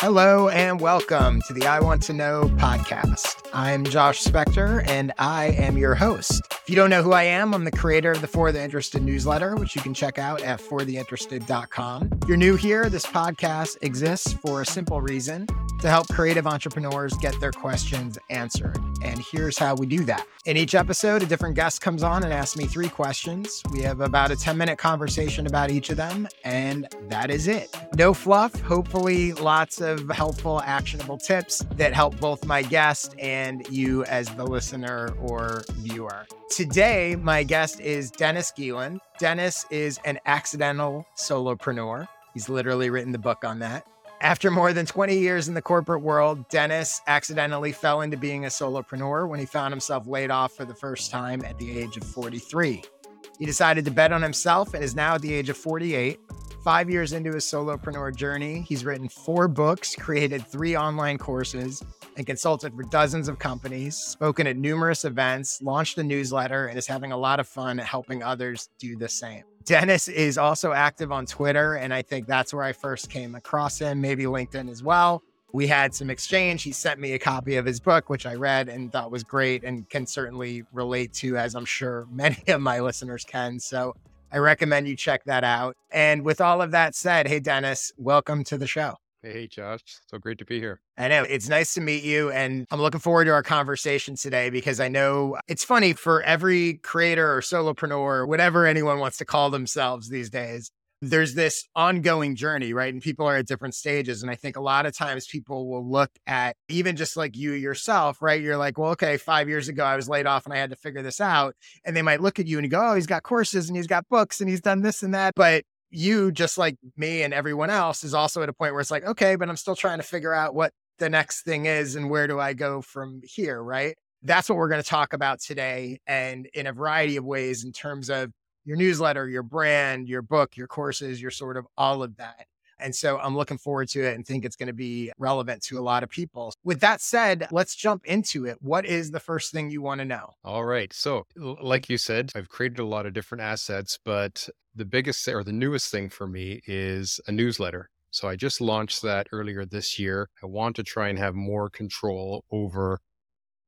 Hello and welcome to the I Want to Know podcast. I'm Josh Spector and I am your host. If you don't know who I am, I'm the creator of the For the Interested newsletter, which you can check out at fortheinterested.com. If you're new here, this podcast exists for a simple reason to help creative entrepreneurs get their questions answered. And here's how we do that. In each episode, a different guest comes on and asks me three questions. We have about a 10 minute conversation about each of them, and that is it. No fluff, hopefully, lots of helpful, actionable tips that help both my guest and you as the listener or viewer. Today, my guest is Dennis Geelen. Dennis is an accidental solopreneur. He's literally written the book on that. After more than 20 years in the corporate world, Dennis accidentally fell into being a solopreneur when he found himself laid off for the first time at the age of 43. He decided to bet on himself and is now at the age of 48. Five years into his solopreneur journey, he's written four books, created three online courses, and consulted for dozens of companies, spoken at numerous events, launched a newsletter, and is having a lot of fun helping others do the same. Dennis is also active on Twitter, and I think that's where I first came across him, maybe LinkedIn as well. We had some exchange. He sent me a copy of his book, which I read and thought was great and can certainly relate to, as I'm sure many of my listeners can. So I recommend you check that out. And with all of that said, hey, Dennis, welcome to the show. Hey, Josh. So great to be here. I know it's nice to meet you. And I'm looking forward to our conversation today because I know it's funny for every creator or solopreneur, whatever anyone wants to call themselves these days. There's this ongoing journey, right? And people are at different stages. And I think a lot of times people will look at even just like you yourself, right? You're like, well, okay, five years ago I was laid off and I had to figure this out. And they might look at you and go, oh, he's got courses and he's got books and he's done this and that. But you, just like me and everyone else, is also at a point where it's like, okay, but I'm still trying to figure out what the next thing is and where do I go from here, right? That's what we're going to talk about today and in a variety of ways in terms of your newsletter, your brand, your book, your courses, your sort of all of that. And so I'm looking forward to it and think it's going to be relevant to a lot of people. With that said, let's jump into it. What is the first thing you want to know? All right. So, like you said, I've created a lot of different assets, but the biggest or the newest thing for me is a newsletter. So I just launched that earlier this year. I want to try and have more control over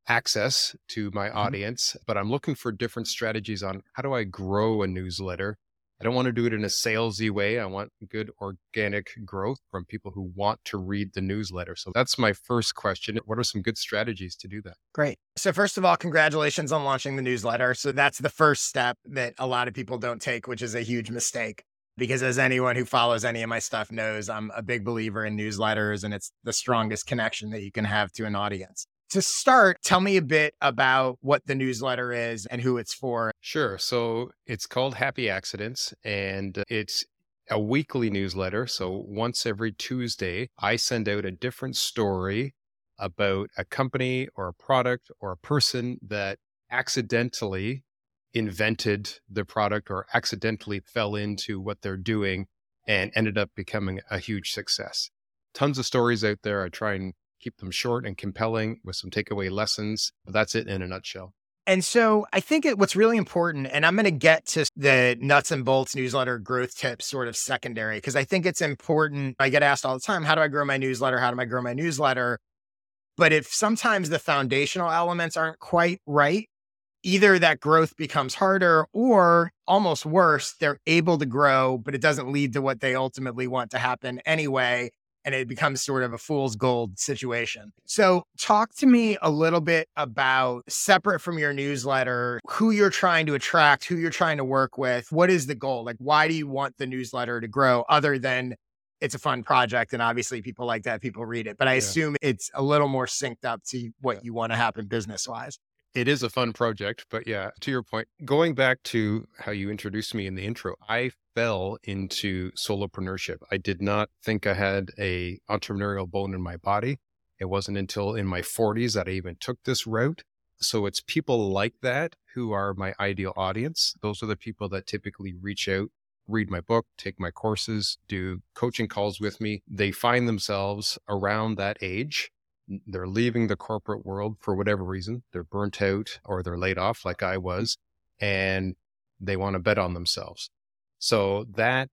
access to my mm-hmm. audience, but I'm looking for different strategies on how do I grow a newsletter I don't want to do it in a salesy way. I want good organic growth from people who want to read the newsletter. So that's my first question. What are some good strategies to do that? Great. So, first of all, congratulations on launching the newsletter. So, that's the first step that a lot of people don't take, which is a huge mistake. Because as anyone who follows any of my stuff knows, I'm a big believer in newsletters and it's the strongest connection that you can have to an audience to start, tell me a bit about what the newsletter is and who it's for. Sure. So it's called Happy Accidents and it's a weekly newsletter. So once every Tuesday, I send out a different story about a company or a product or a person that accidentally invented the product or accidentally fell into what they're doing and ended up becoming a huge success. Tons of stories out there. I try and keep them short and compelling with some takeaway lessons. But that's it in a nutshell. And so I think it, what's really important, and I'm going to get to the nuts and bolts newsletter growth tips sort of secondary, because I think it's important. I get asked all the time, how do I grow my newsletter? How do I grow my newsletter? But if sometimes the foundational elements aren't quite right, either that growth becomes harder or almost worse, they're able to grow, but it doesn't lead to what they ultimately want to happen anyway and it becomes sort of a fool's gold situation. So, talk to me a little bit about separate from your newsletter, who you're trying to attract, who you're trying to work with. What is the goal? Like, why do you want the newsletter to grow other than it's a fun project and obviously people like that, people read it. But I yeah. assume it's a little more synced up to what you want to happen business wise. It is a fun project, but yeah, to your point, going back to how you introduced me in the intro, I fell into solopreneurship. I did not think I had a entrepreneurial bone in my body. It wasn't until in my 40s that I even took this route. So it's people like that who are my ideal audience. Those are the people that typically reach out, read my book, take my courses, do coaching calls with me. They find themselves around that age they're leaving the corporate world for whatever reason. They're burnt out or they're laid off, like I was, and they want to bet on themselves. So that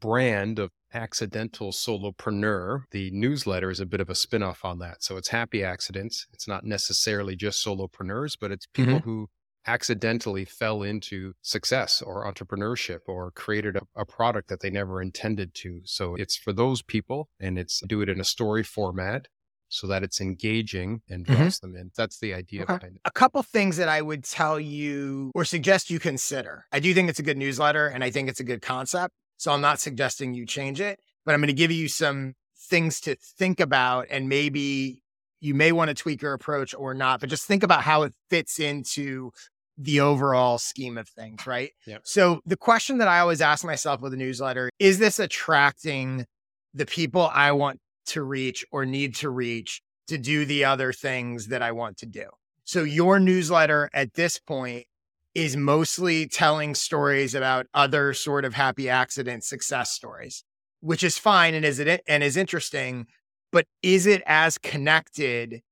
brand of Accidental Solopreneur, the newsletter is a bit of a spinoff on that. So it's happy accidents. It's not necessarily just solopreneurs, but it's people mm-hmm. who accidentally fell into success or entrepreneurship or created a, a, product that they never intended to. So it's for those people and it's do it in a story format so that it's engaging and mm-hmm. draws mm-hmm. them in. That's the idea okay. behind it. A couple things that I would tell you or suggest you consider. I do think it's a good newsletter and I think it's a good concept. So I'm not suggesting you change it, but I'm going to give you some things to think about and maybe you may want to tweak your approach or not, but just think about how it fits into the overall scheme of things, right? Yep. So the question that I always ask myself with a newsletter, is this attracting the people I want to reach or need to reach to do the other things that I want to do? So your newsletter at this point is mostly telling stories about other sort of happy accident success stories, which is fine and is it and is interesting, but is it as connected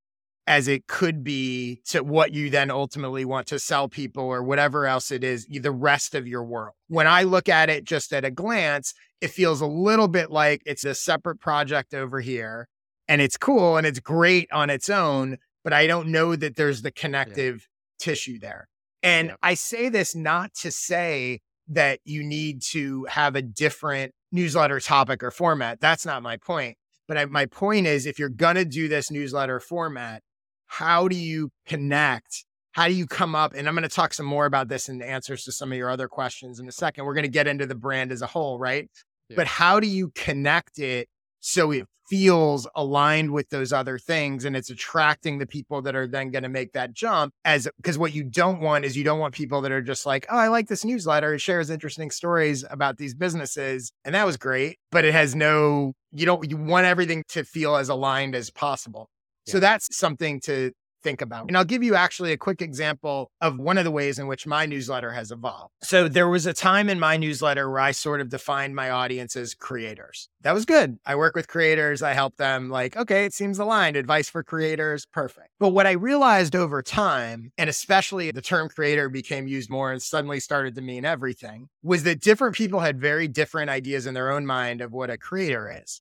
as it could be to what you then ultimately want to sell people or whatever else it is, the rest of your world. When I look at it just at a glance, it feels a little bit like it's a separate project over here and it's cool and it's great on its own, but I don't know that there's the connective yeah. tissue there. And yeah. I say this not to say that you need to have a different newsletter topic or format. That's not my point. But I, my point is, if you're going to do this newsletter format, how do you connect? How do you come up? And I'm going to talk some more about this in the answers to some of your other questions in a second. We're going to get into the brand as a whole, right? Yeah. But how do you connect it so it feels aligned with those other things and it's attracting the people that are then going to make that jump as because what you don't want is you don't want people that are just like oh i like this newsletter. It shares interesting stories about these businesses. And that was great but it has no you don't you want everything to feel as aligned as possible. So that's something to think about. And I'll give you actually a quick example of one of the ways in which my newsletter has evolved. So there was a time in my newsletter where I sort of defined my audience as creators. That was good. I work with creators, I help them like, okay, it seems aligned, advice for creators, perfect. But what I realized over time, and especially the term creator became used more and suddenly started to mean everything, was that different people had very different ideas in their own mind of what a creator is.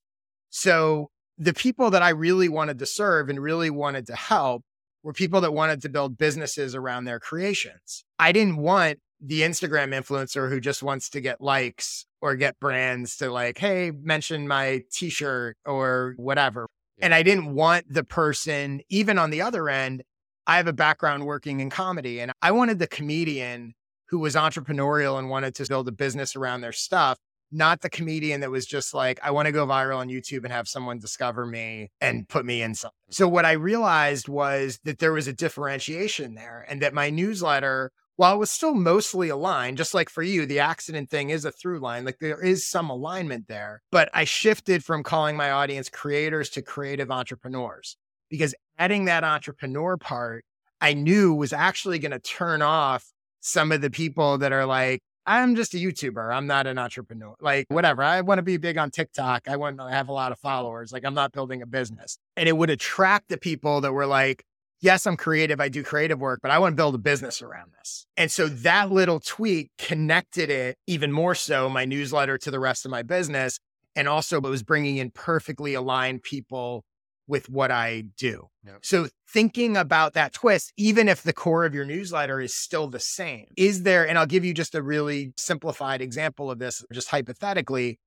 So the people that I really wanted to serve and really wanted to help were people that wanted to build businesses around their creations. I didn't want the Instagram influencer who just wants to get likes or get brands to like, hey, mention my t shirt or whatever. And I didn't want the person, even on the other end, I have a background working in comedy and I wanted the comedian who was entrepreneurial and wanted to build a business around their stuff not the comedian that was just like, I want to go viral on YouTube and have someone discover me and put me in something. Mm. So, what I realized was that there was a differentiation there and that my newsletter, while it was still mostly aligned, just like for you, the accident thing is a through line, like there is some alignment there. But I shifted from calling my audience creators to creative entrepreneurs because adding that entrepreneur part, I knew was actually going to turn off some of the people that are like, I'm just a YouTuber. I'm not an entrepreneur. Like, whatever. I want to be big on TikTok. I want to have a lot of followers. Like, I'm not building a business. And it would attract the people that were like, yes, I'm creative. I do creative work, but I want to build a business around this. And so that little tweak connected it even more so, my newsletter to the rest of my business. And also, it was bringing in perfectly aligned people with what I do. Yep. So thinking about that twist, even if the core of your newsletter is still the same, is there, and I'll give you just a really simplified example of this, just hypothetically,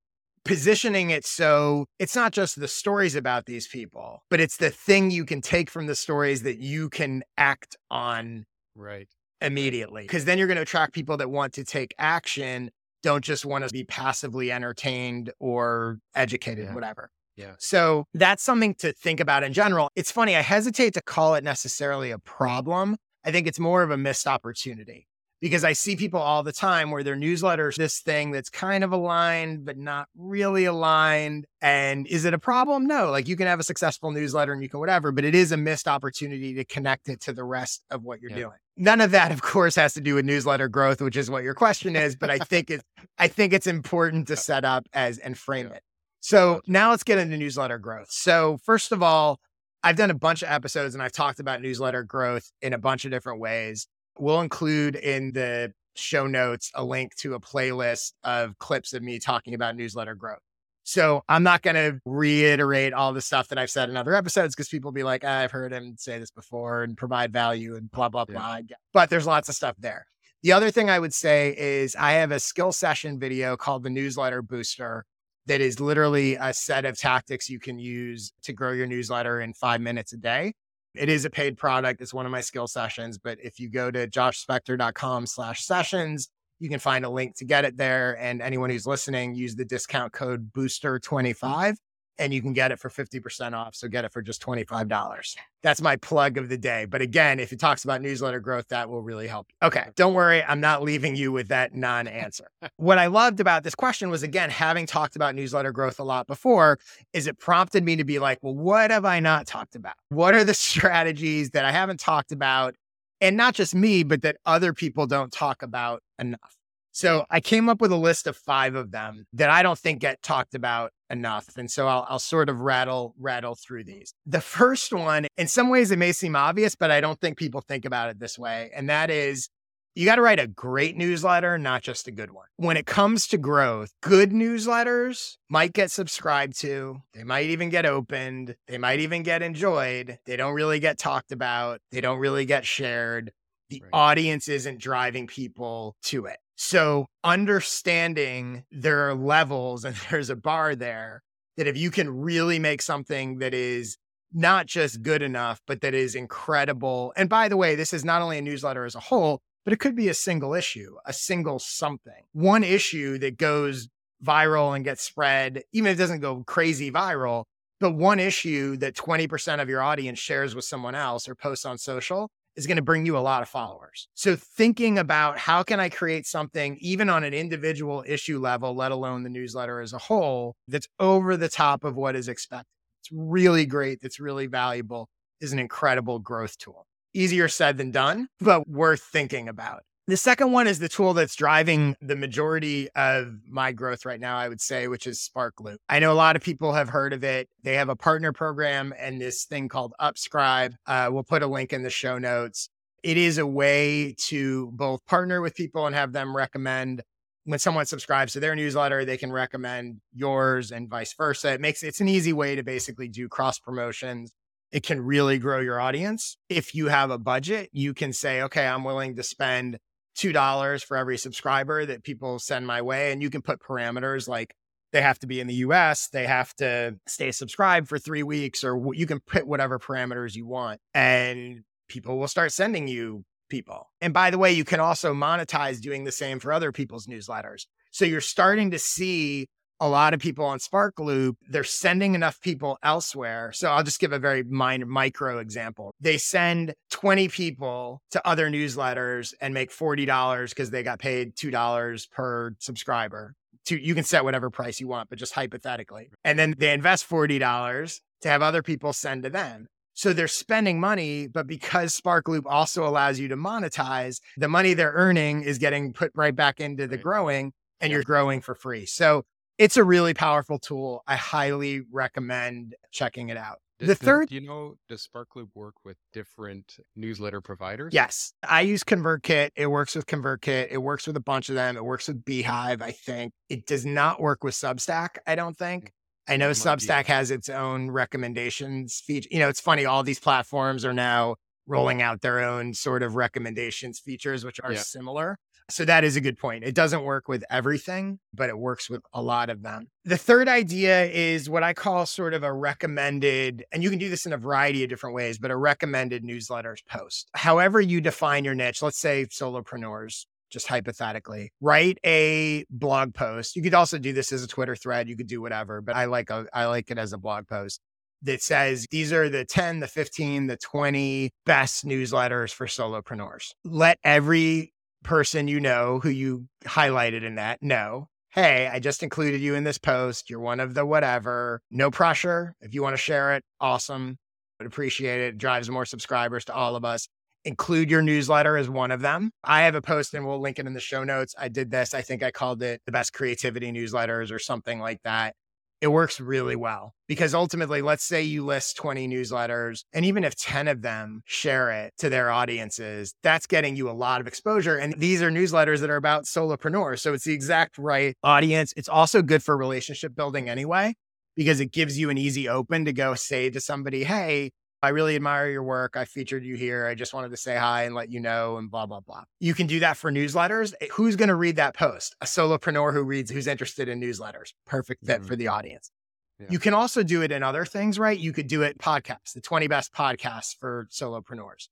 positioning it so it's not just the stories about these people, but it's the thing you can take from the stories that you can act on right immediately. Because then you're going to attract people that want to take action, don't just want to be passively entertained or educated, yeah. whatever. Yeah. So that's something to think about in general. It's funny, I hesitate to call it necessarily a problem. I think it's more of a missed opportunity because I see people all the time where their newsletters this thing that's kind of aligned but not really aligned. And is it a problem? No. Like you can have a successful newsletter and you can whatever, but it is a missed opportunity to connect it to the rest of what you're yeah. doing. None of that, of course, has to do with newsletter growth, which is what your question is. But I think it, I think it's important to set up as and frame yeah. it. So now let's get into newsletter growth. So, first of all, I've done a bunch of episodes and I've talked about newsletter growth in a bunch of different ways. We'll include in the show notes a link to a playlist of clips of me talking about newsletter growth. So I'm not going to reiterate all the stuff that I've said in other episodes because people be like, ah, I've heard him say this before and provide value and blah, blah, blah. Yeah. But there's lots of stuff there. The other thing I would say is I have a skill session video called the Newsletter Booster that is literally a set of tactics you can use to grow your newsletter in five minutes a day. It is a paid product. It's one of my skill sessions. But if you go to joshspector.com slash sessions, you can find a link to get it there. And anyone who's listening, use the discount code booster25 and you can get it for 50% off. So get it for just $25. That's my plug of the day. But again, if it talks about newsletter growth, that will really help. Okay. Don't worry. I'm not leaving you with that non answer. what I loved about this question was, again, having talked about newsletter growth a lot before, is it prompted me to be like, well, what have I not talked about? What are the strategies that I haven't talked about? And not just me, but that other people don't talk about enough. So I came up with a list of five of them that I don't think get talked about enough. And so I'll, I'll sort of rattle, rattle through these. The first one, in some ways, it may seem obvious, but I don't think people think about it this way. And that is you got to write a great newsletter, not just a good one. When it comes to growth, good newsletters might get subscribed to, they might even get opened, they might even get enjoyed. They don't really get talked about, they don't really get shared. The right. audience isn't driving people to it. So understanding there are levels and there's a bar there that if you can really make something that is not just good enough, but that is incredible. And by the way, this is not only a newsletter as a whole, but it could be a single issue, a single something. One issue that goes viral and gets spread, even if it doesn't go crazy viral, but one issue that 20% of your audience shares with someone else or posts on social is going to bring you a lot of followers. So thinking about how can I create something even on an individual issue level, let alone the newsletter as a whole, that's over the top of what is expected. It's really great. That's really valuable is an incredible growth tool. Easier said than done, but worth thinking about. The second one is the tool that's driving the majority of my growth right now, I would say, which is Sparkloop. I know a lot of people have heard of it. They have a partner program and this thing called Upscribe. Uh, we'll put a link in the show notes. It is a way to both partner with people and have them recommend when someone subscribes to their newsletter, they can recommend yours and vice versa. It makes it's an easy way to basically do cross promotions. It can really grow your audience. If you have a budget, you can say, okay, I'm willing to spend $2 for every subscriber that people send my way. And you can put parameters like they have to be in the US, they have to stay subscribed for three weeks, or you can put whatever parameters you want. And people will start sending you people. And by the way, you can also monetize doing the same for other people's newsletters. So you're starting to see a lot of people on Sparkloop, they're sending enough people elsewhere. So I'll just give a very minor micro example. They send 20 people to other newsletters and make $40 because they got paid $2 per subscriber. To, you can set whatever price you want, but just hypothetically. And then they invest $40 to have other people send to them. So they're spending money, but because Sparkloop also allows you to monetize, the money they're earning is getting put right back into the growing and you're growing for free. So it's a really powerful tool. I highly recommend checking it out. The third, do you know, does Sparkloop work with different newsletter providers? Yes, I use ConvertKit. It works with ConvertKit. It works with a bunch of them. It works with beehiiv. I think it does not work with Substack. I don't hmm. think. I know Substack has its own recommendations feature. You know, it's funny. All these platforms are now rolling out their own sort of recommendations features, which are yeah. similar. So that is a good point. It doesn't work with everything, but it works with a lot of them. The third idea is what I call sort of a recommended, and you can do this in a variety of different ways, but a recommended newsletters post. However, you define your niche, let's say solopreneurs, just hypothetically, write a blog post. You could also do this as a Twitter thread. You could do whatever, but I like a, I like it as a blog post that says these are the 10, the 15, the 20 best newsletters for solopreneurs. Let every person you know who you highlighted in that No. hey, I just included you in this post. You're one of the whatever. No pressure. If you want to share it, awesome. Would appreciate it. it. Drives more subscribers to all of us. Include your newsletter as one of them. I have a post and we'll link it in the show notes. I did this. I think I called it the best creativity newsletters or something like that. It works really well because ultimately, let's say you list 20 newsletters, and even if 10 of them share it to their audiences, that's getting you a lot of exposure. And these are newsletters that are about solopreneurs. So it's the exact right audience. It's also good for relationship building anyway, because it gives you an easy open to go say to somebody, Hey, I really admire your work. I featured you here. I just wanted to say hi and let you know and blah, blah, blah. You can do that for newsletters. Eh, who's going to read that post? A solopreneur who reads, who's interested in newsletters. Perfect fit mm-hmm. for the audience. Yeah. You can also do it in other things, right? You could do it podcasts, the 20 best podcasts for solopreneurs.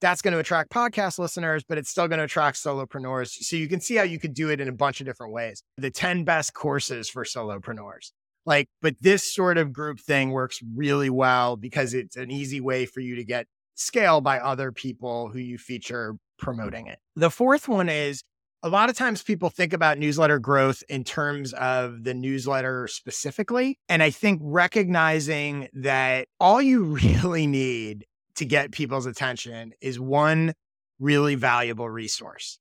That's going to attract podcast listeners, but it's still going to attract solopreneurs. So you can see how you could do it in a bunch of different ways. The 10 best courses for solopreneurs. Like, but this sort of group thing works really well because it's an easy way for you to get scale by other people who you feature promoting it. The fourth one is a lot of times people think about newsletter growth in terms of the newsletter specifically. And I think recognizing that all you really need to get people's attention is one really valuable resource.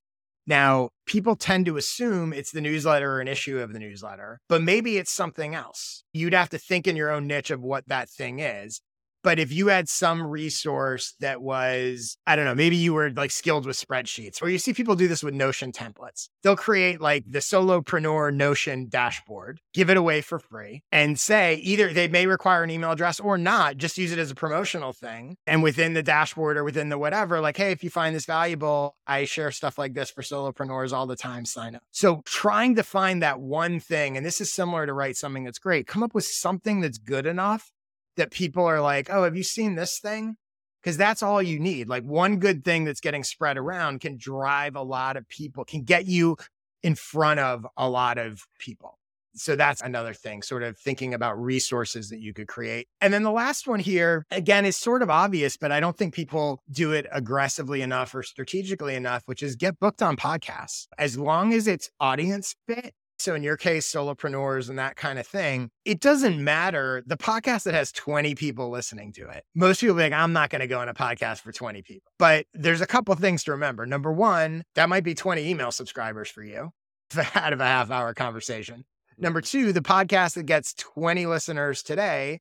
Now, people tend to assume it's the newsletter or an issue of the newsletter, but maybe it's something else. You'd have to think in your own niche of what that thing is. But if you had some resource that was, I don't know, maybe you were like skilled with spreadsheets, or you see people do this with Notion templates. They'll create like the solopreneur Notion dashboard, give it away for free, and say either they may require an email address or not, just use it as a promotional thing. And within the dashboard or within the whatever, like, hey, if you find this valuable, I share stuff like this for solopreneurs all the time, sign up. So trying to find that one thing, and this is similar to write something that's great, come up with something that's good enough that people are like, oh, have you seen this thing? Because that's all you need. Like one good thing that's getting spread around can drive a lot of people, can get you in front of a lot of people. So that's another thing, sort of thinking about resources that you could create. And then the last one here, again, is sort of obvious, but I don't think people do it aggressively enough or strategically enough, which is get booked on podcasts. As long as it's audience fit, so in your case, solopreneurs and that kind of thing, it doesn't matter. The podcast that has 20 people listening to it, most people like, I'm not going to go on a podcast for 20 people. But there's a couple things to remember. Number one, that might be 20 email subscribers for you out of a half hour conversation. Number mm-hmm. two, the podcast that gets 20 listeners today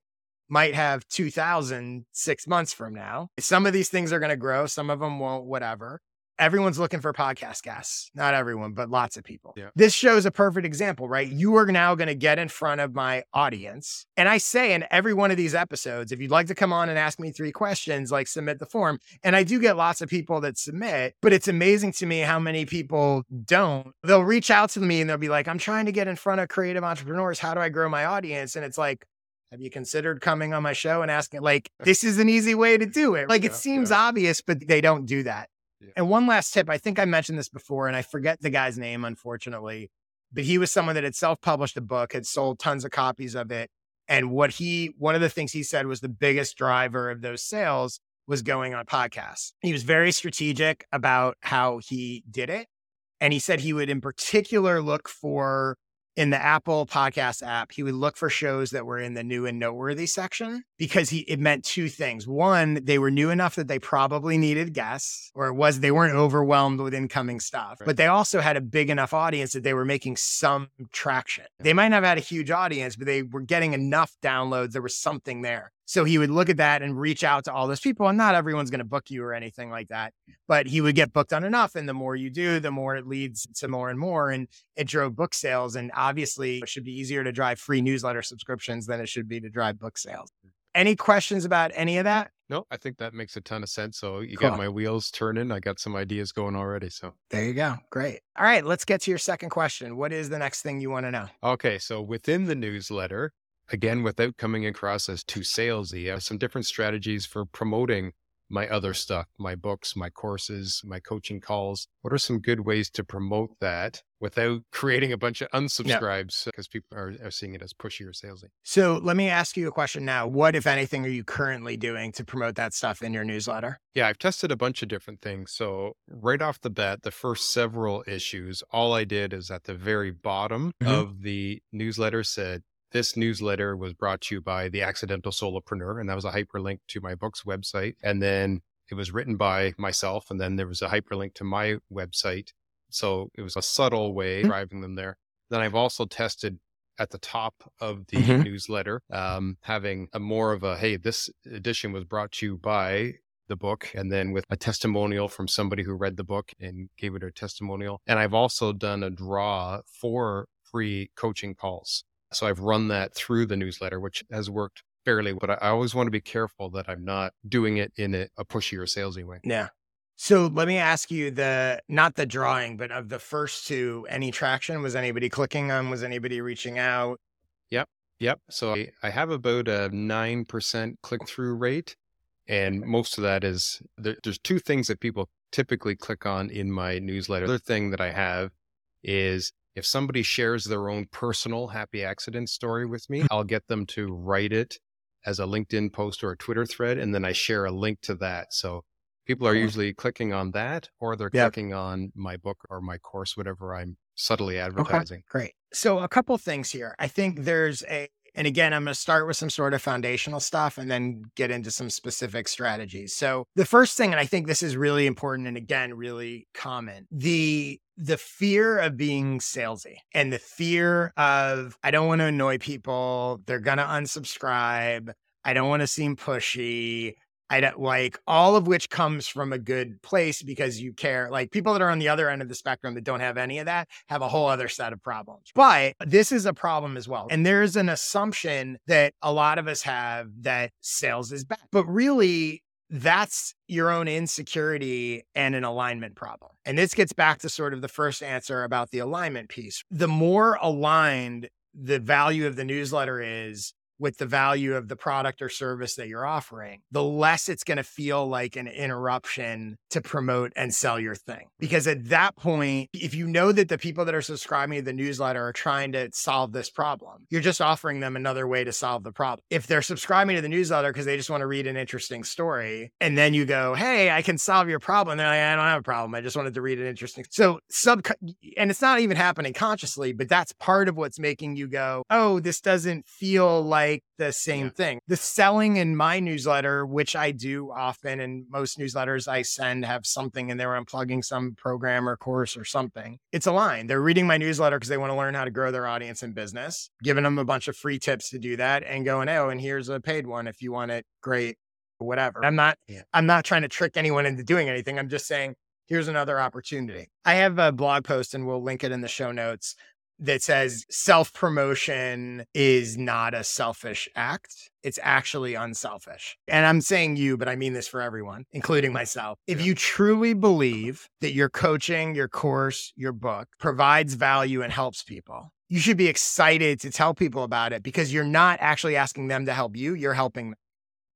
might have 2000 six months from now. Some of these things are going to grow, some of them won't, whatever everyone's looking for podcast guests. Not everyone, but lots of people. Yeah. This shows a perfect example, right? You are now going to get in front of my audience. And I say in every one of these episodes, if you'd like to come on and ask me three questions, like submit the form. And I do get lots of people that submit, but it's amazing to me how many people don't. They'll reach out to me and they'll be like, I'm trying to get in front of creative entrepreneurs. How do I grow my audience? And it's like, have you considered coming on my show and asking like this is an easy way to do it like it seems yeah. obvious but they don't do that and one last tip I think I mentioned this before, and I forget the guy's name, unfortunately, but he was someone that had self published a book, had sold tons of copies of it. And what he, one of the things he said was the biggest driver of those sales was going on podcasts. He was very strategic about how he did it. And he said he would, in particular, look for in the Apple podcast app, he would look for shows that were in the new and noteworthy section because he it meant two things. One, they were new enough that they probably needed guests, or it was they weren't overwhelmed with incoming stuff. Right. But they also had a big enough audience that they were making some traction. They might not have had a huge audience, but they were getting enough downloads. There was something there. So he would look at that and reach out to all those people. And not everyone's going to book you or anything like that, but he would get booked on enough. And the more you do, the more it leads to more and more. And it drove book sales. And obviously, it should be easier to drive free newsletter subscriptions than it should be to drive book sales. Any questions about any of that? No, I think that makes a ton of sense. So you cool. got my wheels turning. I got some ideas going already. So there you go. Great. All right, let's get to your second question. What is the next thing you want to know? Okay, so within the newsletter, again, without coming across as too salesy, I have some different strategies for promoting my other stuff, my books, my courses, my coaching calls. What are some good ways to promote that without creating a bunch of unsubscribes because yeah. people are, are, seeing it as pushy or salesy? So let me ask you a question now. What, if anything, are you currently doing to promote that stuff in your newsletter? Yeah, I've tested a bunch of different things. So right off the bat, the first several issues, all I did is at the very bottom mm-hmm. of the newsletter said, this newsletter was brought to you by the Accidental Solopreneur, and that was a hyperlink to my book's website. And then it was written by myself, and then there was a hyperlink to my website. So it was a subtle way mm-hmm. driving them there. Then I've also tested at the top of the Mhm. newsletter, um, having a more of a hey, this edition was brought to you by the book, and then with a testimonial from somebody who read the book and gave it a testimonial. And I've also done a draw for free coaching calls. So I've run that through the newsletter, which has worked fairly. But I always want to be careful that I'm not doing it in a, a pushy or salesy way. Yeah. So let me ask you the not the drawing, but of the first two, any traction? Was anybody clicking on? Was anybody reaching out? Yep. Yep. So I, I have about a 9% click through rate. And most of that is there, there's two things that people typically click on in my newsletter. The other thing that I have is if somebody shares their own personal happy accident story with me, I'll get them to write it as a LinkedIn post or a Twitter thread. And then I share a link to that. So people are usually clicking on that or they're Yep. clicking on my book or my course, whatever I'm subtly advertising. Great. So a couple things here. I think there's a and again, I'm going to start with some sort of foundational stuff and then get into some specific strategies. So the first thing, and I think this is really important and again, really common, the the fear of being salesy and the fear of I don't want to annoy people, they're gonna unsubscribe, I don't want to seem pushy. I don't like all of which comes from a good place because you care. Like people that are on the other end of the spectrum that don't have any of that have a whole other set of problems. But this is a problem as well. And there's an assumption that a lot of us have that sales is bad. But really, that's your own insecurity and an alignment problem. And this gets back to sort of the first answer about the alignment piece. The more aligned the value of the newsletter is with the value of the product or service that you're offering, the less it's going to feel like an interruption to promote and sell your thing. Because at that point, if you know that the people that are subscribing to the newsletter are trying to solve this problem, you're just offering them another way to solve the problem. If they're subscribing to the newsletter because they just want to read an interesting story, and then you go, Hey, I can solve your problem. They're like, I don't have a problem. I just wanted to read an interesting. So sub, and it's not even happening consciously, but that's part of what's making you go, Oh, this doesn't feel like the same Yeah. thing. The selling in my newsletter, which I do often, and most newsletters I send have something in there I'm plugging some program or course or something. It's aligned. They're reading my newsletter because they want to learn how to grow their audience and business, giving them a bunch of free tips to do that and going, oh, and here's a paid one if you want it, great, whatever. I'm not, Yeah. I'm not trying to trick anyone into doing anything. I'm just saying, here's another opportunity. I have a blog post and we'll link it in the show notes that says self promotion is not a selfish act. It's actually unselfish. And I'm saying you, but I mean this for everyone, including myself. If you truly believe that your coaching, your course, your book provides value and helps people, you should be excited to tell people about it because you're not actually asking them to help you, you're helping them.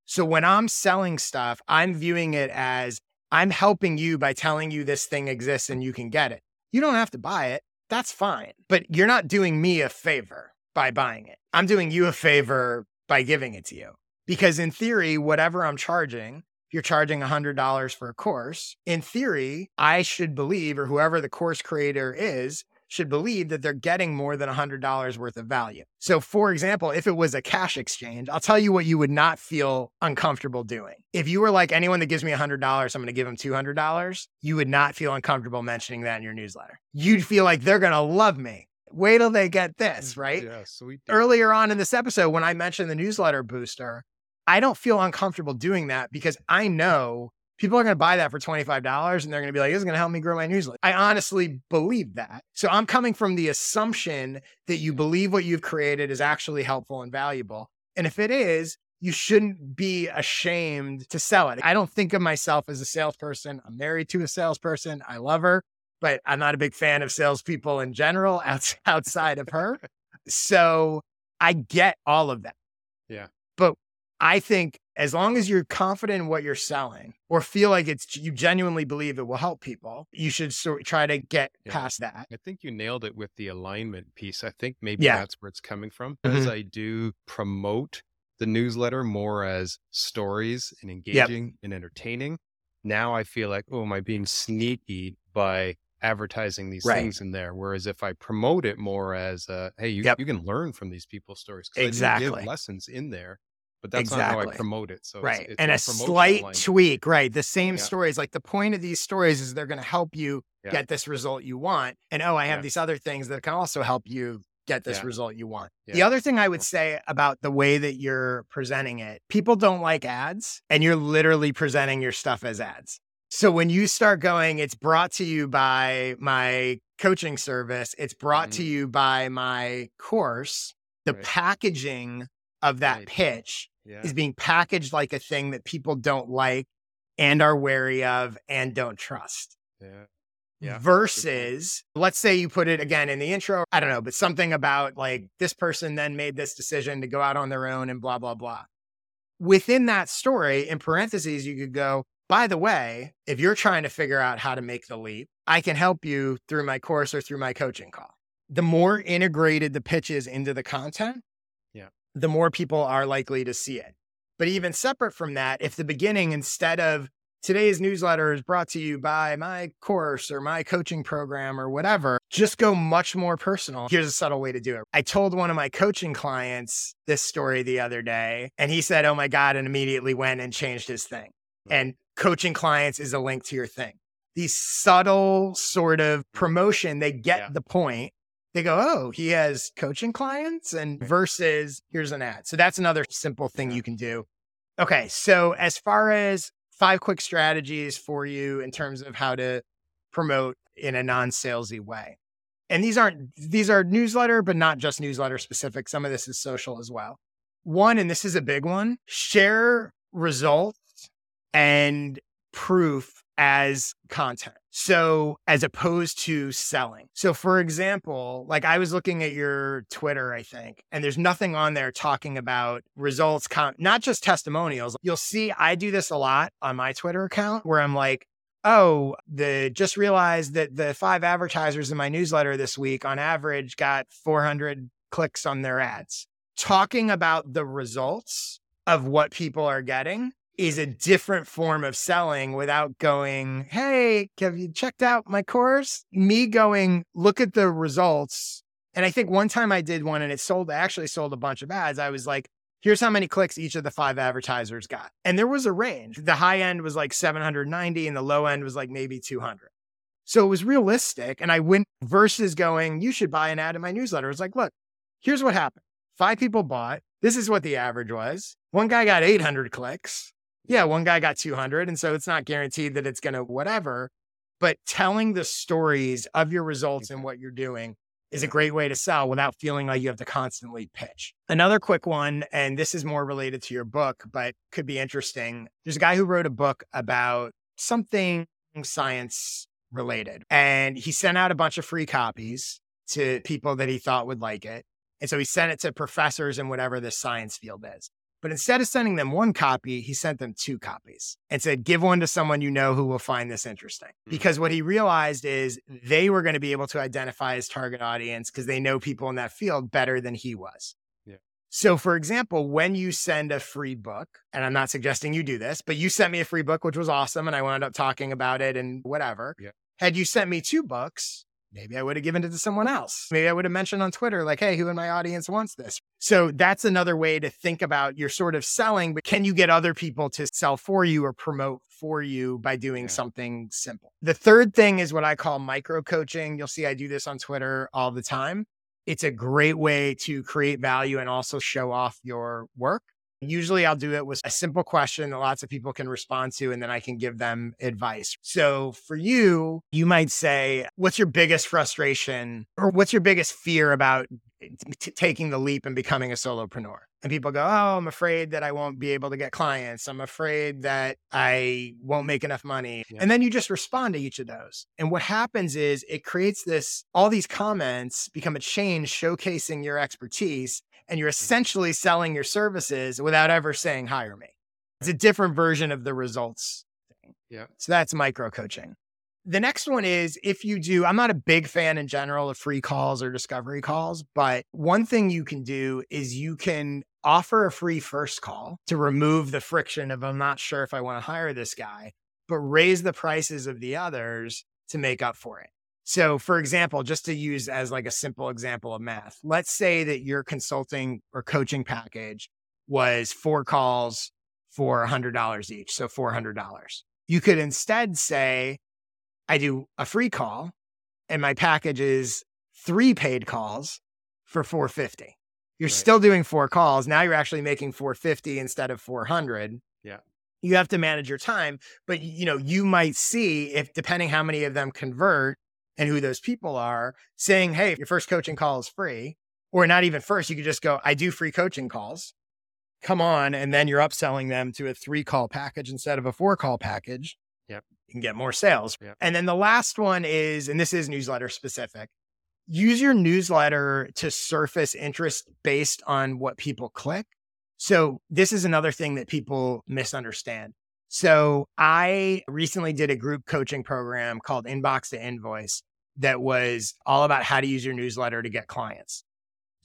So when I'm selling stuff, I'm viewing it as I'm helping you by telling you this thing exists and you can get it. You don't have to buy it. That's fine. But you're not doing me a favor by buying it. I'm doing you a favor by giving it to you. Because in theory, whatever I'm charging, you're charging $100 for a course, in theory, I should believe, or whoever the course creator is, should believe that they're getting more than $100 worth of value. So, for example, if it was a cash exchange, I'll tell you what you would not feel uncomfortable doing. If you were like, anyone that gives me $100, I'm going to give them $200, you would not feel uncomfortable mentioning that in your newsletter. You'd feel like they're going to love me. Wait till they get this, mm, right? Yeah, sweet. earlier on in this episode when I mentioned the newsletter booster, I don't feel uncomfortable doing that because I know people are going to buy that for $25 and they're going to be like, this is going to help me grow my newsletter. I honestly believe that. So I'm coming from the assumption that you believe what you've created is actually helpful and valuable. And if it is, you shouldn't be ashamed to sell it. I don't think of myself as a salesperson. I'm married to a salesperson. I love her, but I'm not a big fan of salespeople in general outside of her. So I get all of that. I think as long as you're confident in what you're selling or feel like it's you genuinely believe it will help people, you should sort try to get Yeah. past that. I think you nailed it with the alignment piece. I think maybe Yeah. that's where it's coming from. As Mhm. I do promote the newsletter more as stories and engaging and entertaining, now I feel like, oh, am I being sneaky by advertising these Right. things in there? Whereas if I promote it more as, uh, hey, you, Yep. you can learn from these people's stories. Exactly. give lessons in there, but that's not how I Exactly. promote it. So right. it's and a promotional slight alignment. tweak, right? The same Yeah. stories. Like the point of these stories is they're going to help you Yeah. get this result you want. And oh, I have Yeah. these other things that can also help you get this result you want. The other thing I would say about the way that you're presenting it, people don't like ads, and you're literally presenting your stuff as ads. So when you start going, it's brought to you by my coaching service, it's brought to Mhm. you by my course, the Right. packaging of that Right. pitch Yeah. is being packaged like a thing that people don't like and are wary of and don't trust. Yeah. Yeah. Versus, let's say you put it again in the intro, I don't know, but something about like this person then made this decision to go out on their own and blah, blah, blah. Within that story, in parentheses, you could go, by the way, if you're trying to figure out how to make the leap, I can help you through my course or through my coaching call. The more integrated the pitch is into the content. The more people are likely to see it. But even separate from that, if the beginning, instead of today's newsletter is brought to you by my course or my coaching program or whatever, just go much more personal. Here's a subtle way to do it. I told one of my coaching clients this story the other day, and he said, Oh my God, and immediately went and changed his thing. Hmm. And coaching clients is a link to your thing. These subtle sort of promotion, they get Yeah. the point. They go, oh, he has coaching clients and versus here's an ad. So that's another simple thing you can do. Okay. So as far as five quick strategies for you in terms of how to promote in a non-salesy way. And these aren't these are newsletter, but not just newsletter specific. Some of this is social as well. One, and this is a big one, share results and proof as content. So, as opposed to selling. So, for example, like I was looking at your Twitter, I think, and there's nothing on there talking about results, con- not just testimonials. You'll see I do this a lot on my Twitter account where I'm like, oh, the just realized that the five advertisers in my newsletter this week on average got 400 clicks on their ads. Talking about the results of what people are getting is a different form of selling without going, Hey, have you checked out my course? Me going, look at the results. And I think one time I did one and it sold, I actually sold a bunch of ads. I was like, here's how many clicks each of the five advertisers got. And there was a range. The high end was like 790 and the low end was like maybe 200. So it was realistic. And I went versus going, you should buy an ad in my newsletter. It's like, look, here's what happened. Five people bought. This is what the average was. One guy got 800 clicks. Yeah, one guy got 200. And so it's not guaranteed that it's going to whatever. But telling the stories of your results and mm-hmm. what you're doing is a great way to sell without feeling like you have to constantly pitch. Another quick one, and this is more related to your book, but could be interesting. There's a guy who wrote a book about something science related, and he sent out a bunch of free copies to people that he thought would like it. And so he sent it to professors in whatever this science field is. But instead of sending them one copy, he sent them two copies and said, give one to someone you know who will find this interesting. Mhm. Because what he realized is they were going to be able to identify his target audience because they know people in that field better than he was. Yeah. So, for example, when you send a free book, and I'm not suggesting you do this, but you sent me a free book, which was awesome. And I wound up talking about it and whatever. Yeah. Had you sent me two books, maybe I would have given it to someone else. Maybe I would have mentioned on Twitter, like, hey, who in my audience wants this? So that's another way to think about your sort of selling, but can you get other people to sell for you or promote for you by doing Yeah. something simple? The third thing is what I call micro coaching. You'll see I do this on Twitter all the time. It's a great way to create value and also show off your work. Usually I'll do it with a simple question that lots of people can respond to, and then I can give them advice. So for you, you might say, What's your biggest frustration or what's your biggest fear about t- taking the leap and becoming a solopreneur? And people go, Oh, I'm afraid that I won't be able to get clients. I'm afraid that I won't make enough money. Yeah. And then you just respond to each of those. And what happens is it creates this, all these comments become a chain showcasing your expertise and you're mm-hmm. essentially selling your services without ever saying hire me. It's a different version of the results thing. Yeah. So that's micro coaching. The next one is if you do, I'm not a big fan in general of free calls or discovery calls, but one thing you can do is you can offer a free first call to remove the friction of I'm not sure if I want to hire this guy, but raise the prices of the others to make up for it. So, for example, just to use as like a simple example of math, let's say that your consulting or coaching package was four calls for $100 each. So, $400. You could instead say, I do a free call and my package is three paid calls for 450. You're Right. still doing four calls. Now you're actually making 450 instead of 400. Yeah. You have to manage your time, but you know, you might see if depending how many of them convert and who those people are, saying, "Hey, your first coaching call is free." Or not even first, you could just go, "I do free coaching calls." Come on, and then you're upselling them to a 3-call package instead of a 4-call package. Yep. You can get more sales. Yep. And then the last one is and this is newsletter specific use your newsletter to surface interest based on what people click. So, this is another thing that people misunderstand. So, I recently did a group coaching program called Inbox to Invoice that was all about how to use your newsletter to get clients.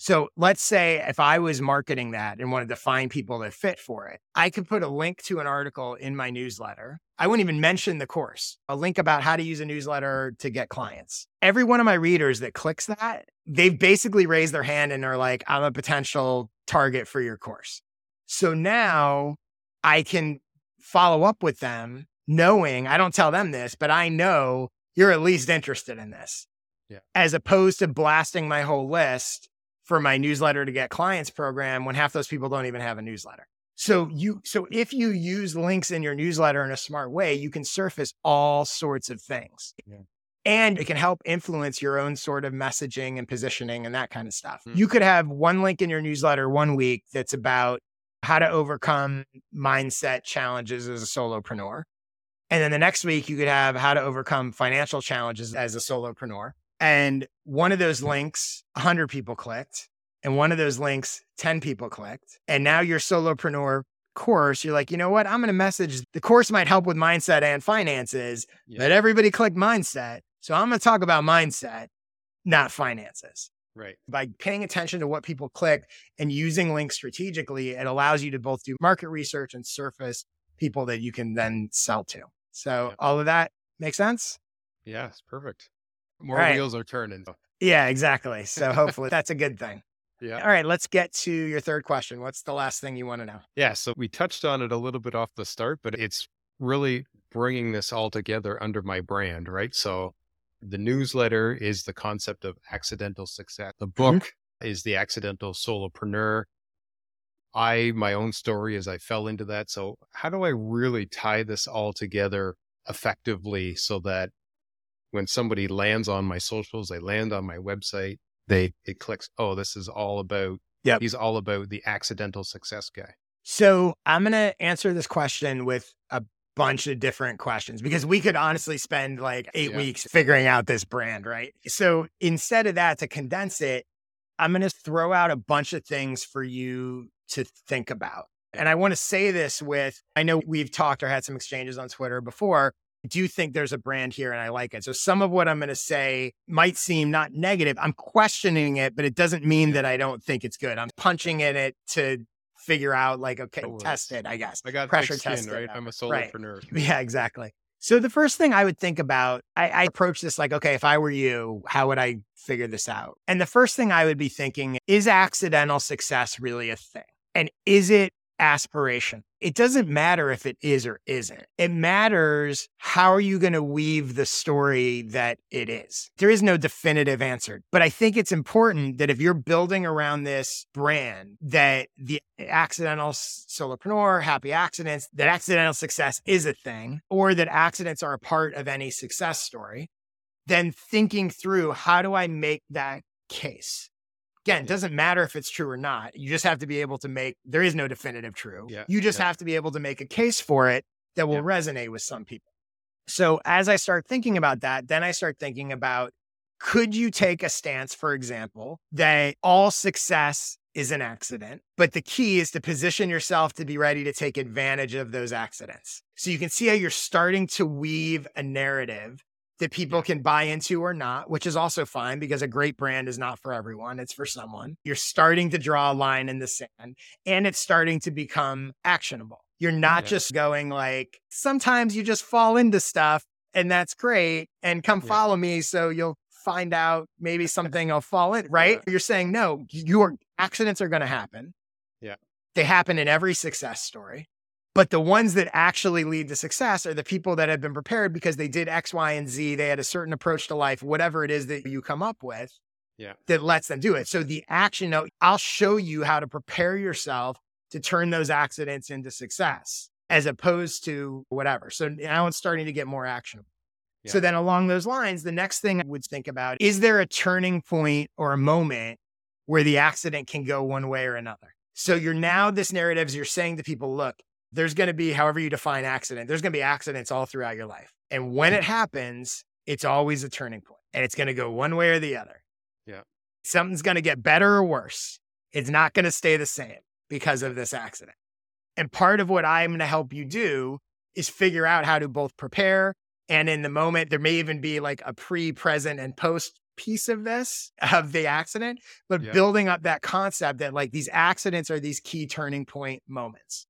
So, let's say if I was marketing that and wanted to find people that fit for it, I could put a link to an article in my newsletter. I wouldn't even mention the course, a link about how to use a newsletter to get clients. Every one of my readers that clicks that, they've basically raised their hand and are like, I'm a potential target for your course. So now I can follow up with them knowing I don't tell them this, but I know you're at least interested in this. Yeah. As opposed to blasting my whole list for my newsletter to get clients program when half those people don't even have a newsletter. So you so if you use links in your newsletter in a smart way, you can surface all sorts of things. Yeah. And it can help influence your own sort of messaging and positioning and that kind of stuff. Mm. You could have one link in your newsletter one week that's about how to overcome mindset challenges as a solopreneur. And then the next week, you could have how to overcome financial challenges as a solopreneur. And one of those links, 100 people clicked. And one of those links, 10 people clicked. And now your solopreneur course, you're like, you know what? I'm going to message the course might help with mindset and finances, Yeah. but everybody clicked mindset. So I'm going to talk about mindset, not finances Right. by paying attention to what people click and using links strategically, it allows you to both do market research and surface people that you can then sell to. So Yeah. all of that makes sense? Yes, perfect. More Right. wheels are turning. Yeah, exactly. So hopefully that's a good thing. Yeah. All right, let's get to your third question. What's the last thing you want to know? Yeah. So we touched on it a little bit off the start, but it's really bringing this all together under my brand, right? So the newsletter is the concept of accidental success. The mm-hmm. book is the accidental solopreneur. I, my own story is I fell into that. So how do I really tie this all together effectively so that when somebody lands on my socials, they land on my website, they, it clicks, oh, this is all about, Yep. he's all about the accidental success guy. So I'm going to answer this question with a bunch of different questions because we could honestly spend like eight Yeah. weeks figuring out this brand, right? So instead of that, to condense it, I'm going to throw out a bunch of things for you to think about. And I want to say this with I know we've talked or had some exchanges on Twitter before. Do think there's a brand here and I like it. So some of what I'm going to say might seem not negative. I'm questioning it, but it doesn't mean that I don't think it's good. I'm punching in it to figure out like, okay, worries. test it, I guess. I got Pressure skin, test right? I'm a Right. solopreneur. Yeah, exactly. So the first thing I would think about, I, I approach this like, okay, if I were you, how would I figure this out? And the first thing I would be thinking is accidental success really a thing? And is it aspiration? It doesn't matter if it is or isn't. It matters how are you going to weave the story that it is. There is no definitive answer, but I think it's important that if you're building around this brand, that the accidental solopreneur, happy accidents, that accidental success is a thing, or that accidents are a part of any success story, then thinking through how do I make that case? Again, it doesn't matter if it's true or not. You just have to be able to make, there is no definitive true. Yeah, You just yeah. have to be able to make a case for it that will Yeah. resonate with some people. So as I start thinking about that, then I start thinking about could you take a stance, for example, that all success is an accident, but the key is to position yourself to be ready to take advantage of those accidents. So you can see how you're starting to weave a narrative that people can buy into or not, which is also fine because a great brand is not for everyone. It's for someone. You're starting to draw a line in the sand and it's starting to become actionable. You're not Yeah. just going like, sometimes you just fall into stuff and that's great. And come Yeah. follow me so you'll find out maybe something will fall in, right? You're saying, no, your accidents are going to happen. Yeah. They happen in every success story. But the ones that actually lead to success are the people that have been prepared because they did X, Y, and Z. They had a certain approach to life, whatever it is that you come up with. Yeah. that lets them do it. So the action note, I'll show you how to prepare yourself to turn those accidents into success as opposed to whatever. So now it's starting to get more actionable. So then along those lines, the next thing I would think about is there a turning point or a moment where the accident can go one way or another? So you're now this narrative is you're saying to people, look, there's going to be however you define accident, there's going to be accidents all throughout your life. And when it mm. happens, it's always a turning point and it's going to go one way or the other. Yeah. Something's going to get better or worse. It's not going to stay the same because of this accident. And part of what I'm going to help you do is figure out how to both prepare and in the moment, there may even be like a pre, present, and post piece of this, of the accident, but Yeah. building up that concept that like these accidents are these key turning point moments.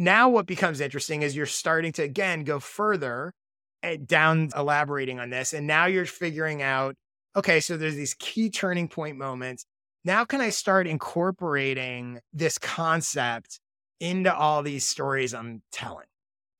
Now, what becomes interesting is you're starting to again go further eh, down elaborating on this. And now you're figuring out, okay, so there's these key turning point moments. Now, can I start incorporating this concept into all these stories I'm telling?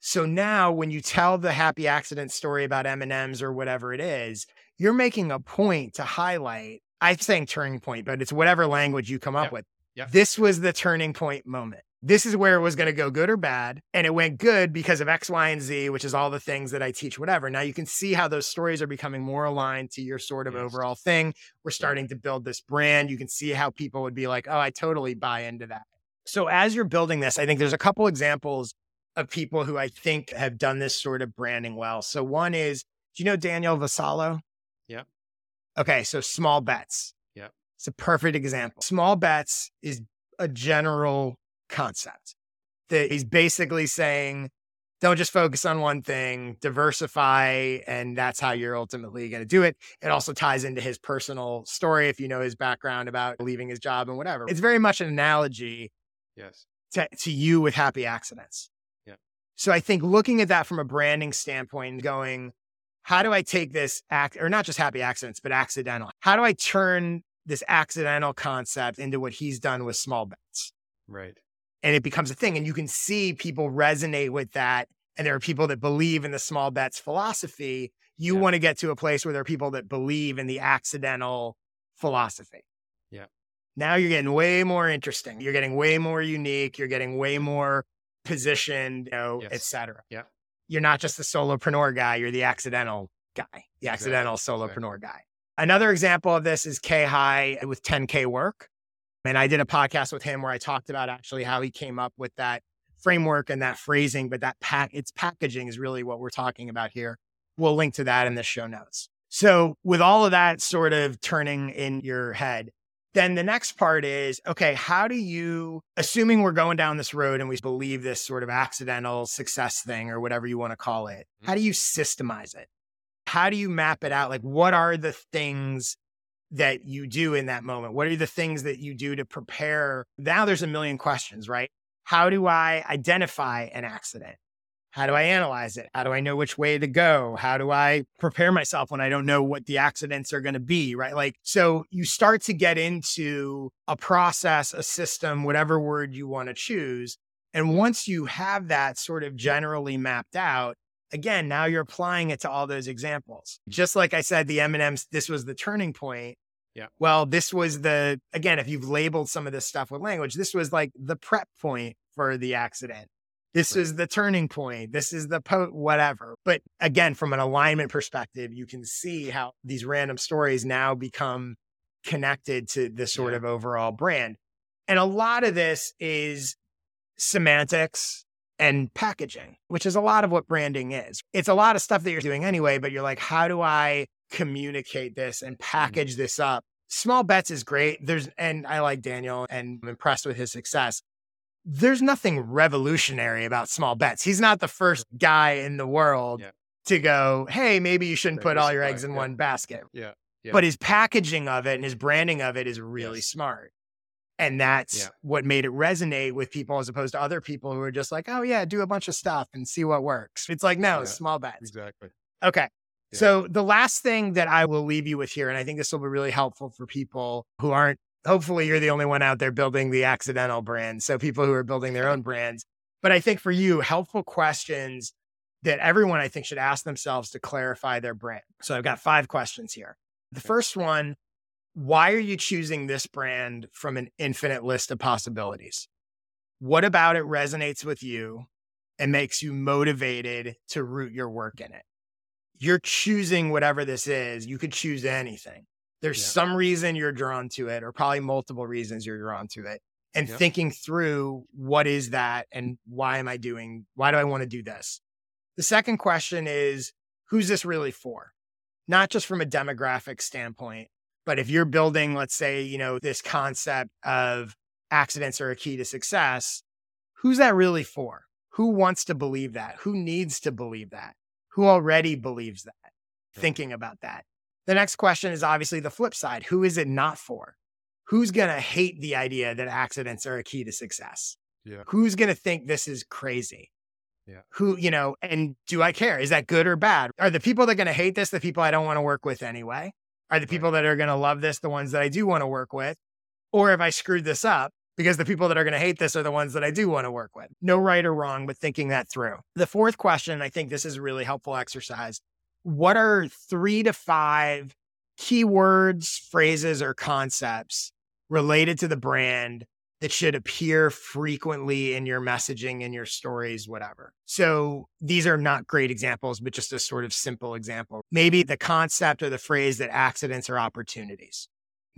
So now when you tell the happy accident story about M&Ms or whatever it is, you're making a point to highlight, I'm saying turning point, but it's whatever language you come up Yep. with. Yep. This was the turning point moment. This is where it was going to go good or bad. And it went good because of X, Y, and Z, which is all the things that I teach, whatever. Now you can see how those stories are becoming more aligned to your sort of Yes. overall thing. We're starting to build this brand. You can see how people would be like, oh, I totally buy into that. So as you're building this, I think there's a couple examples of people who I think have done this sort of branding well. So one is, do you know Daniel Vassallo? Yep. Okay, so small bets. Yeah. It's a perfect example. Small bets is a general concept that he's basically saying, don't just focus on one thing, diversify, and that's how you're ultimately going to do it. It also ties into his personal story if you know his background about leaving his job and whatever. It's very much an analogy Yes. to, to you with happy accidents. Yeah. So I think looking at that from a branding standpoint and going, how do I take this act or not just happy accidents, but accidental? How do I turn this accidental concept into what he's done with small bets? Right. And it becomes a thing. And you can see people resonate with that. And there are people that believe in the small bets philosophy. You Yeah. want to get to a place where there are people that believe in the accidental philosophy. Yeah. Now you're getting way more interesting. You're getting way more unique. You're getting way more positioned, you know, Yes. et cetera. Yeah. You're not just the solopreneur guy, you're the accidental guy, the Exactly. accidental Exactly. solopreneur guy. Another example of this is Khe Hy with 10K work. And I did a podcast with him where I talked about actually how he came up with that framework and that phrasing, but that pack its packaging is really what we're talking about here. We'll link to that in the show notes. So with all of that sort of turning in your head, then the next part is okay, how do you, assuming we're going down this road and we believe this sort of accidental success thing or whatever you want to call it, mm-hmm. how do you systemize it? How do you map it out? Like, what are the things that you do in that moment? What are the things that you do to prepare? Now there's a million questions, right? How do I identify an accident? How do I analyze it? How do I know which way to go? How do I prepare myself when I don't know what the accidents are going to be? Right. Like, so you start to get into a process, a system, whatever word you want to choose. And once you have that sort of generally mapped out, again, now you're applying it to all those examples. Just like I said, the M&Ms, this was the turning point. Yeah. Well, this was the, again, if you've labeled some of this stuff with language, this was like the prep point for the accident. This Right. is the turning point. This is the po whatever. But again, from an alignment perspective, you can see how these random stories now become connected to the sort Yeah. of overall brand. And a lot of this is semantics and packaging, which is a lot of what branding is. It's a lot of stuff that you're doing anyway, but you're like, how do I communicate this and mm-hmm. package this up? Small bets is great. There's, and I like Daniel and I'm impressed with his success. There's nothing revolutionary about small bets. He's not the first guy in the world Yeah. to go, hey, maybe you shouldn't put all your eggs in yeah. one basket. Yeah. Yeah. But his packaging of it and his branding of it is really Yes. smart. And that's what made it resonate with people as opposed to other people who are just like, oh, yeah, do a bunch of stuff and see what works. It's like, no, small bets. Exactly. Okay. Yeah. So the last thing that I will leave you with here, and I think this will be really helpful for people who aren't, hopefully, you're the only one out there building the accidental brand. So people who are building their own brands. But I think for you, helpful questions that everyone I think should ask themselves to clarify their brand. So I've got five questions here. The first one why are you choosing this brand from an infinite list of possibilities? What about it resonates with you and makes you motivated to root your work in it? You're choosing whatever this is. You could choose anything. There's yeah. some reason you're drawn to it, or probably multiple reasons you're drawn to it. And yep. thinking through what is that and why am I doing, why do I want to do this? The second question is who's this really for? Not just from a demographic standpoint, but if you're building, let's say, you know, this concept of accidents are a key to success, who's that really for? Who wants to believe that? Who needs to believe that? Who already believes that? Thinking about that. The next question is obviously the flip side. Who is it not for? Who's going to hate the idea that accidents are a key to success? Yeah. Who's going to think this is crazy? Yeah. Who, you know, and do I care? Is that good or bad? Are the people that are going to hate this the people I don't want to work with anyway? Are the people that are going to love this the ones that I do want to work with? Or if I screwed this up because the people that are going to hate this are the ones that I do want to work with? No right or wrong, but thinking that through. The fourth question, I think this is a really helpful exercise. What are three to five keywords, phrases, or concepts related to the brand that should appear frequently in your messaging, in your stories, whatever. So these are not great examples, but just a sort of simple example. Maybe the concept or the phrase that accidents are opportunities.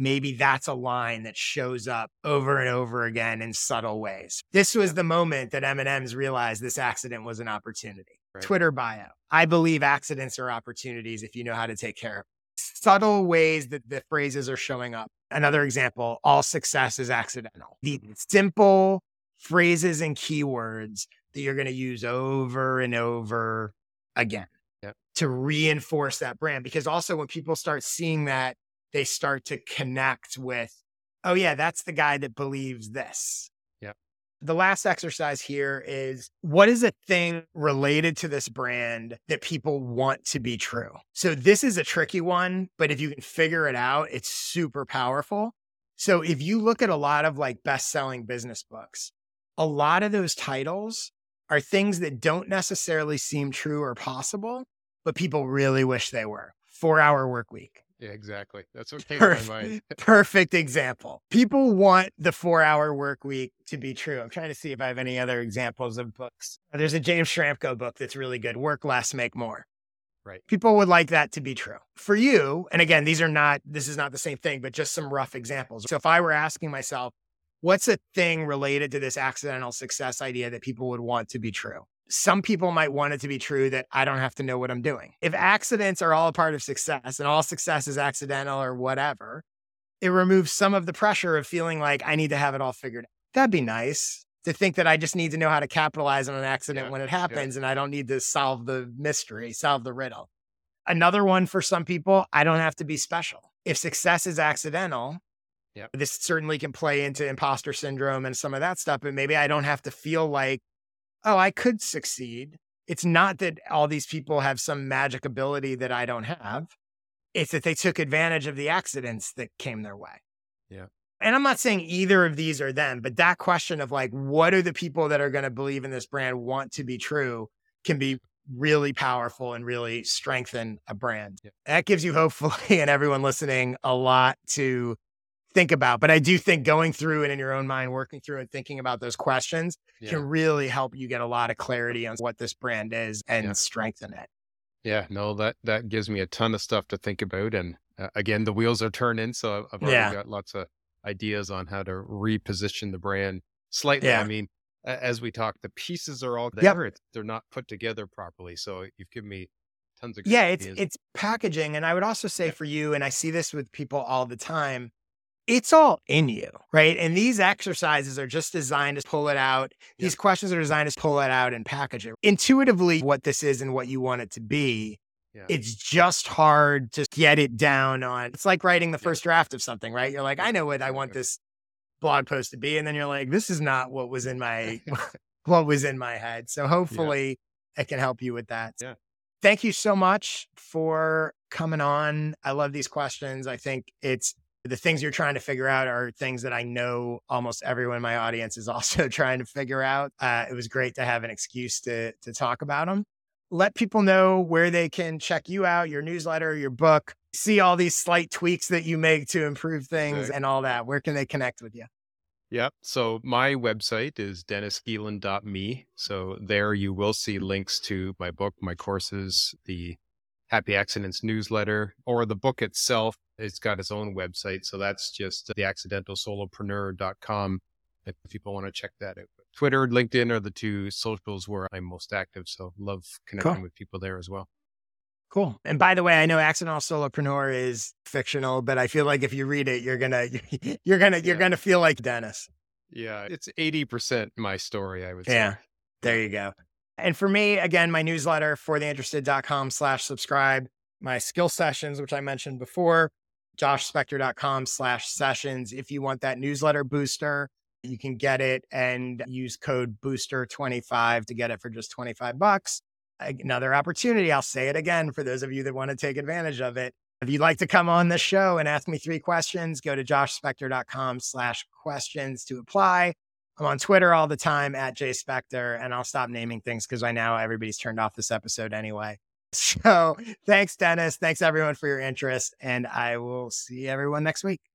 Maybe that's a line that shows up over and over again in subtle ways. This was the moment that M&M's realized this accident was an opportunity. Right. Twitter bio. I believe accidents are opportunities if you know how to take care of subtle ways that the phrases are showing up. Another example all success is accidental. The mm-hmm. simple phrases and keywords that you're going to use over and over again yep. to reinforce that brand. Because also, when people start seeing that, they start to connect with, oh, yeah, that's the guy that believes this Yeah. the last exercise here is what is a thing related to this brand that people want to be true? So this is a tricky one, but if you can figure it out, it's super powerful. So if you look at a lot of like best-selling business books, a lot of those titles are things that don't necessarily seem true or possible, but people really wish they were. 4-hour work week, yeah, exactly. That's what came perfect, to my mind. perfect example. People want the four hour work week to be true. I'm trying to see if I have any other examples of books. Uh, there's a James Schramko book that's really good Work Less, Make More. Right. People would like that to be true. For you, and again, these are not, this is not the same thing, but just some rough examples. So if I were asking myself, what's a thing related to this accidental success idea that people would want to be true? Some people might want it to be true that I don't have to know what I'm doing. If accidents are all a part of success and all success is accidental or whatever, it removes some of the pressure of feeling like I need to have it all figured out. That'd be nice to think that I just need to know how to capitalize on an accident yeah, when it happens yeah. and I don't need to solve the mystery, solve the riddle. Another one for some people, I don't have to be special. If success is accidental, yeah. this certainly can play into imposter syndrome and some of that stuff, but maybe I don't have to feel like oh, I could succeed. It's not that all these people have some magic ability that I don't have. It's that they took advantage of the accidents that came their way. Yeah. And I'm not saying either of these are them, but that question of like, what are the people that are going to believe in this brand want to be true can be really powerful and really strengthen a brand. Yeah. That gives you, hopefully, and everyone listening, a lot to think about. But I do think going through and in your own mind, working through and thinking about those questions yeah. can really help you get a lot of clarity on what this brand is and yeah. strengthen it. Yeah, no, that that gives me a ton of stuff to think about. And uh, again, the wheels are turning, so I've already yeah. got lots of ideas on how to reposition the brand slightly. I mean, as we talk, the pieces are all there; yep. they're not put together properly. So you've given me tons of yeah. It's it's packaging, and I would also say for you, and I see this with people all the time it's all in you, right? And these exercises are just designed to pull it out. These questions are designed to pull it out and package it. Intuitively, what this is and what you want it to be. Yeah. It's just hard to get it down on. It's like writing the first draft of something, right? You're like, I know what I want this blog post to be. And then you're like, this is not what was in my what was in my head. So hopefully yeah. it can help you with that. Yeah. Thank you so much for coming on. I love these questions. I think it's the things you're trying to figure out are things that I know almost everyone in my audience is also trying to figure out. Uh, it was great to have an excuse to to talk about them. Let people know where they can check you out, your newsletter, your book, see all these slight tweaks that you make to improve things Right. and all that, where can they connect with you? Yep. So my website is dennisgeelen.me. So there you will see links to my book, my courses, the Happy Accidents newsletter, or the book itself. It's got its own website. So that's just uh, theaccidentalsolopreneur.com if people want to check that out. Twitter, LinkedIn are the two socials where I'm most active. So love connecting Cool. with people there as well. Cool. And by the way, I know Accidental Solopreneur is fictional, but I feel like if you read it, you're gonna you're gonna you're Yeah. gonna feel like Dennis. Yeah. It's 80% my story, I would say. Yeah. There you go. And for me, again, my newsletter fortheinterested.com slash subscribe, my skill sessions, which I mentioned before, joshspector.com slash sessions. If you want that newsletter booster, you can get it and use code booster25 to get it for just 25 bucks. Another opportunity. I'll say it again for those of you that want to take advantage of it. If you'd like to come on the show and ask me three questions, go to joshspector.com slash questions to apply. I'm on Twitter all the time at jspector, and I'll stop naming things because I know everybody's turned off this episode anyway. So thanks, Dennis. Thanks everyone for your interest, and I will see everyone next week.